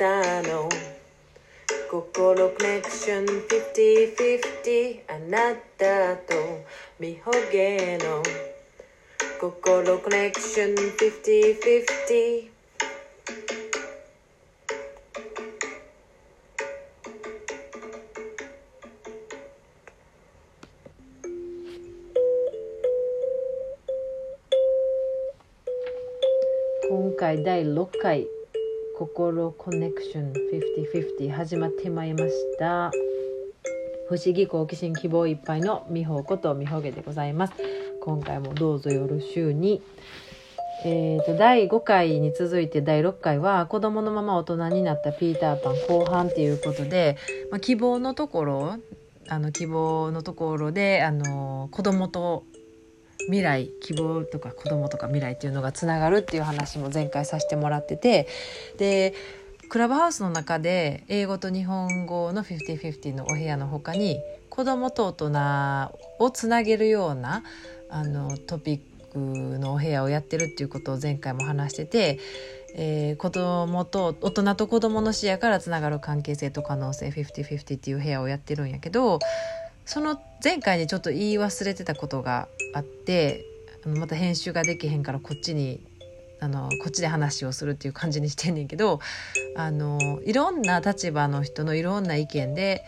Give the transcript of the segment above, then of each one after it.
たの。心コネクション50-50あなたと。みほげの。心コネクション50-50今回第6回。心コネクション50-50始まってまいりました。不思議好奇心希望いっぱいの美穂こと美穂毛でございます。今回もどうぞよろしゅうに。えーと、第5回に続いて第6回は子供のまま大人になったピーターパン後半っていうことで、まあ、希望のところあの希望のところであの子供と未来希望とか子供とか未来っていうのがつながるっていう話も前回させてもらっててでクラブハウスの中で英語と日本語の50/50のお部屋の他に子供と大人をつなげるようなあのトピックのお部屋をやってるっていうことを前回も話してて、えー、子供と大人と子供の視野からつながる関係性と可能性50/50っていう部屋をやってるんやけどその前回にちょっと言い忘れてたことがあってまた編集ができへんからこっちにあのこっちで話をするっていう感じにしてんねんけどあのいろんな立場の人のいろんな意見で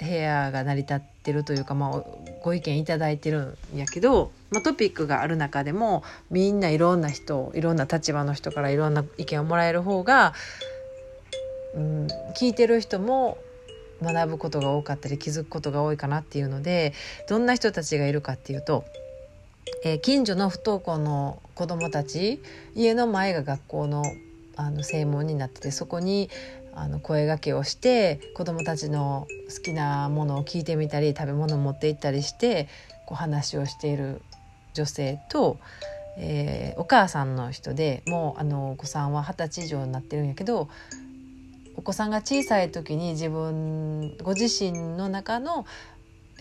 部屋が成り立ってるというか、まあ、ご意見いただいてるんやけど、まあ、トピックがある中でもみんないろんな人いろんな立場の人からいろんな意見をもらえる方が、うん、聞いてる人も学ぶことが多かったり気づくことが多いかなっていうのでどんな人たちがいるかっていうと、えー、近所の不登校の子どもたち家の前が学校のあの正門になっててそこにあの声がけをして子どもたちの好きなものを聞いてみたり食べ物を持って行ったりしてこう話をしている女性と、えー、お母さんの人でもうあのお子さんは二十歳以上になってるんやけどお子さんが小さい時に自分ご自身の中の、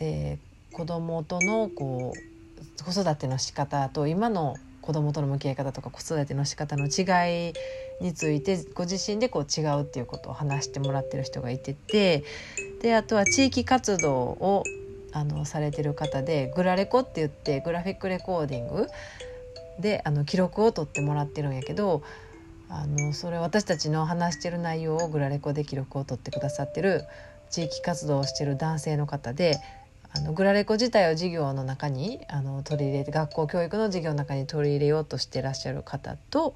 えー、子供とのこう子育ての仕方と今の子供との向き合い方とか子育ての仕方の違いについてご自身でこう違うっていうことを話してもらってる人がいててであとは地域活動をあのされてる方でグラレコって言ってグラフィックレコーディングであの記録を取ってもらってるんやけどあのそれ私たちの話してる内容をグラレコで記録を取ってくださってる地域活動をしてる男性の方であのグラレコ自体を授業の中にあの取り入れて学校教育の授業の中に取り入れようとしてらっしゃる方と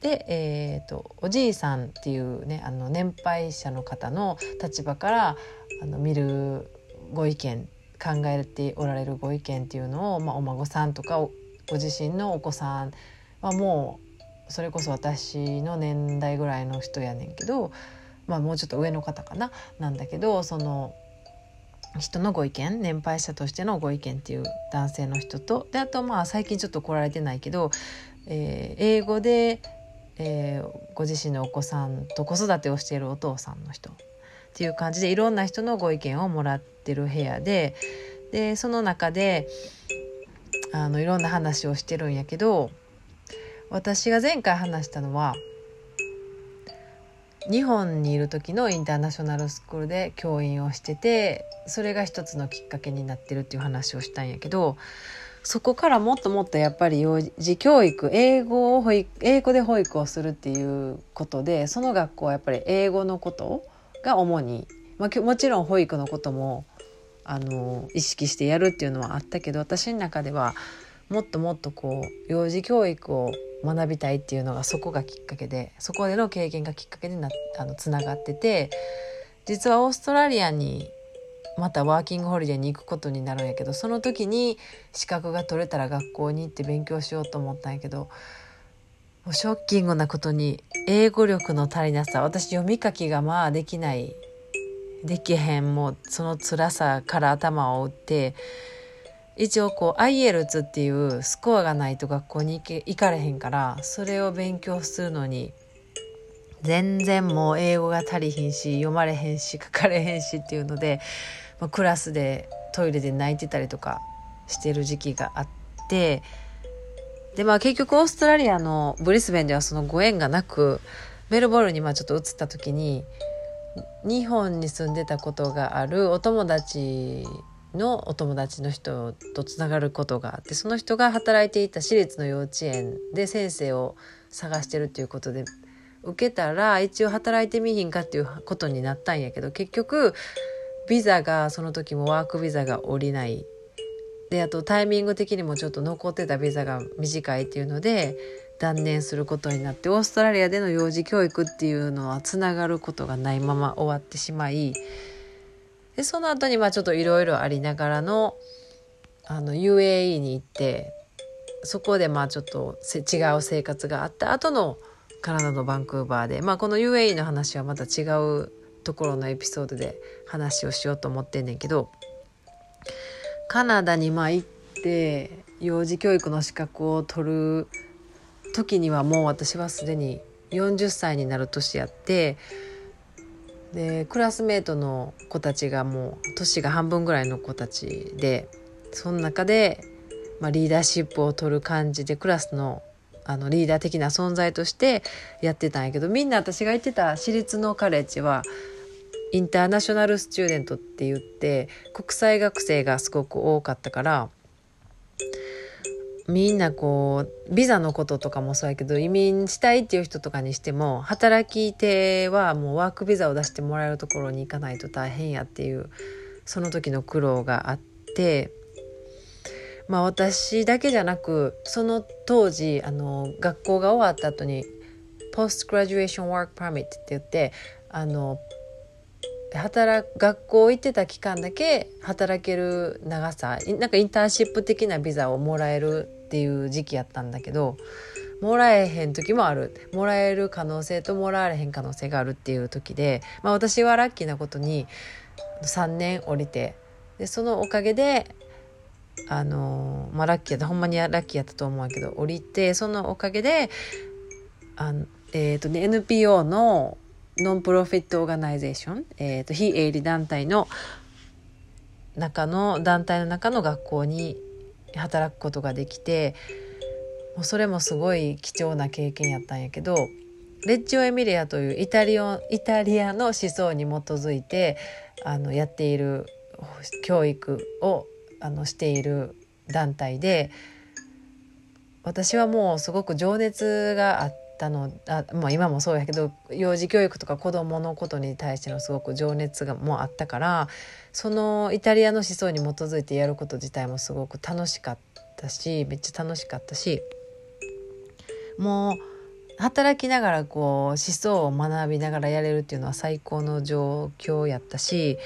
で、えーと、おじいさんっていうねあの年配者の方の立場からあの見るご意見考えておられるご意見っていうのを、まあ、お孫さんとかご自身のお子さんはもうそれこそ私の年代ぐらいの人やねんけど、まあ、もうちょっと上の方かな。なんだけどその人のご意見年配者としてのご意見っていう男性の人とであとまあ最近ちょっと来られてないけど、えー、英語で、えー、ご自身のお子さんと子育てをしているお父さんの人っていう感じでいろんな人のご意見をもらってる部屋ででその中であのいろんな話をしてるんやけど私が前回話したのは日本にいる時のインターナショナルスクールで教員をしててそれが一つのきっかけになってるっていう話をしたんやけどそこからもっともっとやっぱり幼児教育英語を保育英語で保育をするっていうことでその学校はやっぱり英語のことが主に、まあ、もちろん保育のこともあの意識してやるっていうのはあったけど私の中ではもっともっとこう幼児教育を学びたいっていうのがそこがきっかけでそこでの経験がきっかけでなあのつながってて実はオーストラリアにまたワーキングホリデーに行くことになるんやけどその時に資格が取れたら学校に行って勉強しようと思ったんやけどもうショッキングなことに英語力の足りなさ私読み書きがまあできないできへんもうその辛さから頭を打って一応こう IELTS っていうスコアがないと学校に行け行かれへんからそれを勉強するのに全然もう英語が足りひんし読まれへんし書かれへんしっていうので、まあ、クラスでトイレで泣いてたりとかしてる時期があってでまあ結局オーストラリアのブリスベンではそのご縁がなくメルボルンにまあちょっと移った時に日本に住んでたことがあるお友達のお友達の人とつながることがあってその人が働いていた私立の幼稚園で先生を探してるっていうことで受けたら一応働いてみひんかっていうことになったんやけど結局ビザがその時もワークビザが下りない。であとタイミング的にもちょっと残ってたビザが短いっていうので断念することになってオーストラリアでの幼児教育っていうのはつながることがないまま終わってしまいでその後にまあちょっといろいろありながらのあの UAE に行ってそこでまあちょっと違う生活があった後のカナダのバンクーバーで、まあ、この UAE の話はまた違うところのエピソードで話をしようと思ってんねんけどカナダにまあ行って幼児教育の資格を取る時にはもう私はすでに40歳になる年やってでクラスメートの子たちがもう年が半分ぐらいの子たちでその中で、まあ、リーダーシップを取る感じでクラスのあのリーダー的な存在としてやってたんやけどみんな私が行ってた私立のカレッジはインターナショナルスチューデントって言って国際学生がすごく多かったからみんなこうビザのこととかもそうやけど移民したいっていう人とかにしても働き手はもうワークビザを出してもらえるところに行かないと大変やっていうその時の苦労があってまあ私だけじゃなくその当時あの学校が終わった後にポストグラジュエーションワークパーミットって言ってあの働学校行ってた期間だけ働ける長さなんかインターンシップ的なビザをもらえるっていう時期やったんだけどもらえへん時もある。もらえる可能性ともらわれへん可能性があるっていう時で、まあ、私はラッキーなことに3年降りてでそのおかげであのまあラッキーやったほんまにラッキーやったと思うけど降りてそのおかげであの、えーとね、NPO の non-profit organization、えーと、非営利団体の中の団体の中の学校に働くことができてもうそれもすごい貴重な経験やったんやけどレッジオ・エミリアというイタリアイタリアの思想に基づいてあのやっている教育をあのしている団体で私はもうすごく情熱があってたのあ、まあ、今もそうやけど幼児教育とか子どものことに対してのすごく情熱がもうあったからそのイタリアの思想に基づいてやること自体もすごく楽しかったしめっちゃ楽しかったしもう働きながらこう思想を学びながらやれるっていうのは最高の状況やったし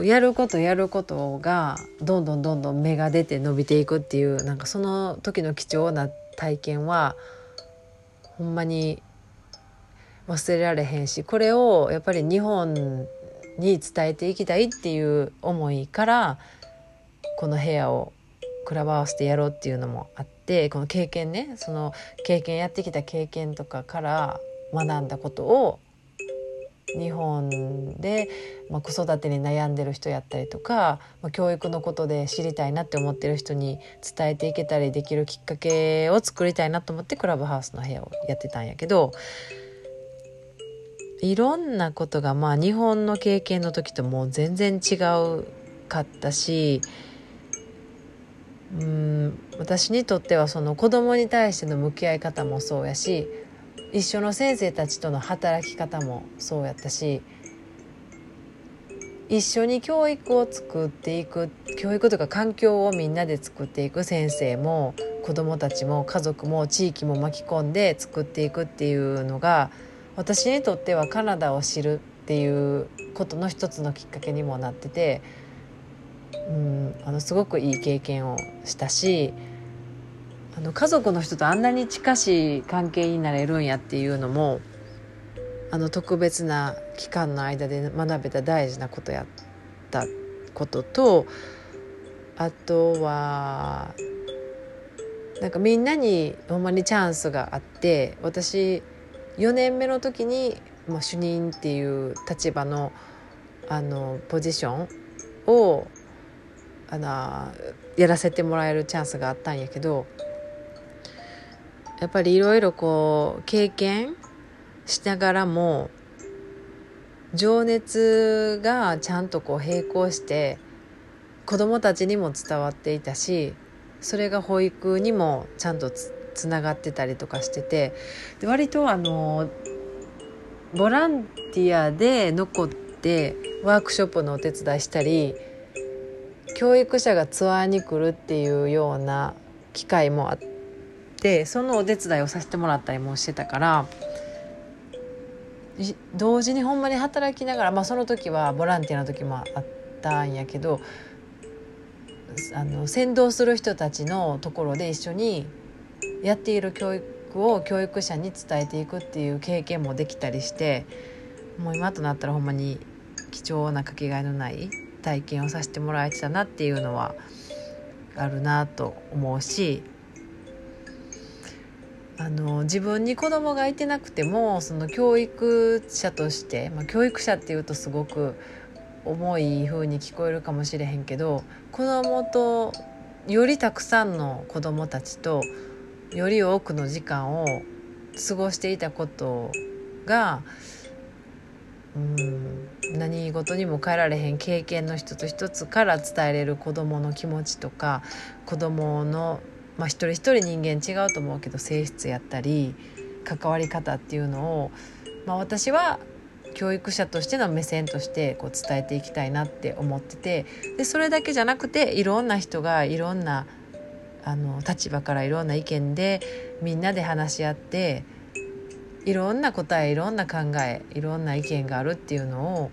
やることやることがどんどんどんどん芽が出て伸びていくっていうなんかその時の貴重な体験はほんまに忘れられへんしこれをやっぱり日本に伝えていきたいっていう思いからこの部屋をクラブハウスでやろうっていうのもあってこの経験ねその経験やってきた経験とかから学んだことを日本で、まあ、子育てに悩んでる人やったりとか、まあ、教育のことで知りたいなって思ってる人に伝えていけたりできるきっかけを作りたいなと思ってクラブハウスの部屋をやってたんやけどいろんなことがまあ日本の経験の時ともう全然違うかったしうん私にとってはその子供に対しての向き合い方もそうやし一緒の先生たちとの働き方もそうやったし一緒に教育を作っていく教育とか環境をみんなで作っていく先生も子どもたちも家族も地域も巻き込んで作っていくっていうのが私にとってはカナダを知るっていうことの一つのきっかけにもなっててうんあのすごくいい経験をしたしあの家族の人とあんなに近しい関係になれるんやっていうのもあの特別な期間の間で学べた大事なことやったこととあとはなんかみんなにほんまにチャンスがあって私4年目の時に、まあ、主任っていう立場のあのポジションをあのやらせてもらえるチャンスがあったんやけどやっぱりいろいろこう経験しながらも情熱がちゃんとこう並行して子どもたちにも伝わっていたしそれが保育にもちゃんとつつながってたりとかしててで割とあのボランティアで残ってワークショップのお手伝いしたり教育者がツアーに来るっていうような機会もあっててそのお手伝いをさせてもらったりもしてたから同時にほんまに働きながら、まあ、その時はボランティアの時もあったんやけどあの先導する人たちのところで一緒にやっている教育を教育者に伝えていくっていう経験もできたりしてもう今となったらほんまに貴重なかけがえのない体験をさせてもらえてたなっていうのはあるなと思うしあの自分に子供がいてなくてもその教育者として、まあ、教育者っていうとすごく重い風に聞こえるかもしれへんけど子供とよりたくさんの子供たちとより多くの時間を過ごしていたことがうん何事にも変えられへん経験の一つ一つから伝えれる子どもの気持ちとか子どもの、まあ、一人一人人間違うと思うけど性質やったり関わり方っていうのを、まあ、私は教育者としての目線としてこう伝えていきたいなって思っててでそれだけじゃなくていろんな人がいろんなあの立場からいろんな意見でみんなで話し合っていろんな答えいろんな考えいろんな意見があるっていうのを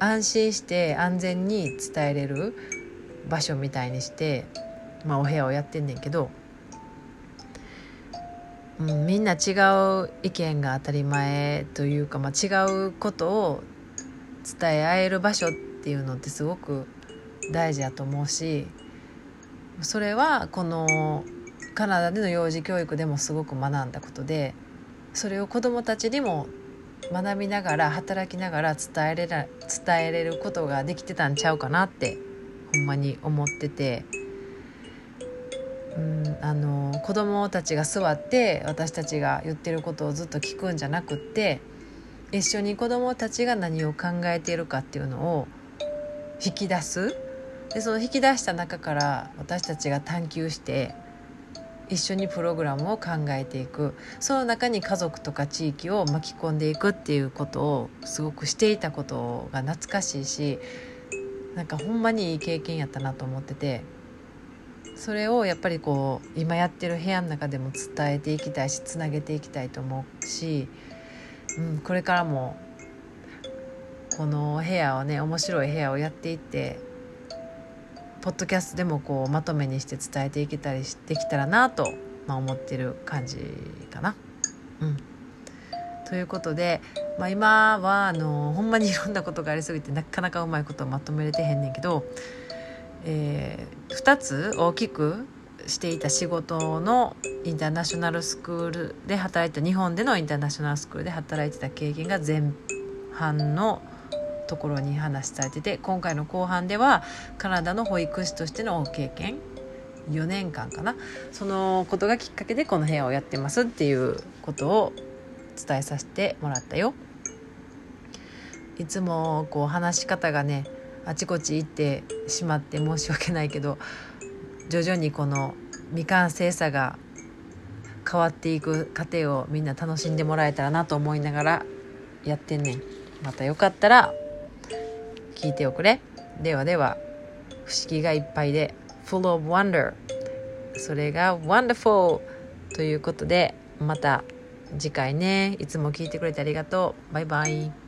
安心して安全に伝えれる場所みたいにして、まあ、お部屋をやってんねんけど、うん、みんな違う意見が当たり前というか、まあ、違うことを伝え合える場所っていうのってすごく大事やと思うしそれはこのカナダでの幼児教育でもすごく学んだことでそれを子どもたちにも学びながら働きながら伝えれら伝えれることができてたんちゃうかなってほんまに思ってて。うん、あの子供たちが座って私たちが言ってることをずっと聞くんじゃなくって一緒に子供たちが何を考えているかっていうのを引き出す。でその引き出した中から私たちが探求して一緒にプログラムを考えていく。その中に家族とか地域を巻き込んでいくっていうことをすごくしていたことが懐かしいしなんかほんまにいい経験やったなと思ってて。それをやっぱりこう今やってる部屋の中でも伝えていきたいしつなげていきたいと思うし、うん、これからもこの部屋をね面白い部屋をやっていってポッドキャストでもこうまとめにして伝えていけたりできたらなと、まあ、思ってる感じかな。うん、ということで、まあ、今はあのほんまにいろんなことがありすぎてなかなかうまいことまとめれてへんねんけど、えー、2つ大きくしていた仕事のインターナショナルスクールで働いた日本でのインターナショナルスクールで働いてた経験が前半のところに話されてて今回の後半ではカナダの保育士としての経験4年間かなそのことがきっかけでこの部屋をやってますっていうことを伝えさせてもらったよ。いつもこう話し方がねあちこち行ってしまって申し訳ないけど徐々にこの未完成さが変わっていく過程をみんな楽しんでもらえたらなと思いながらやってんねん。またよかったら聞いておくれ。ではでは不思議がいっぱいで full of wonder それが wonderful ということでまた次回ね。いつも聞いてくれてありがとう。バイバイ。